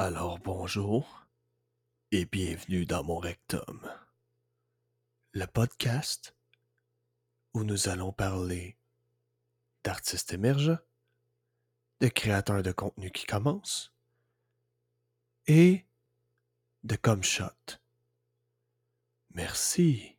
Alors bonjour et bienvenue dans mon rectum, le podcast où nous allons parler d'artistes émergents, de créateurs de contenu qui commencent et de comme shot. Merci.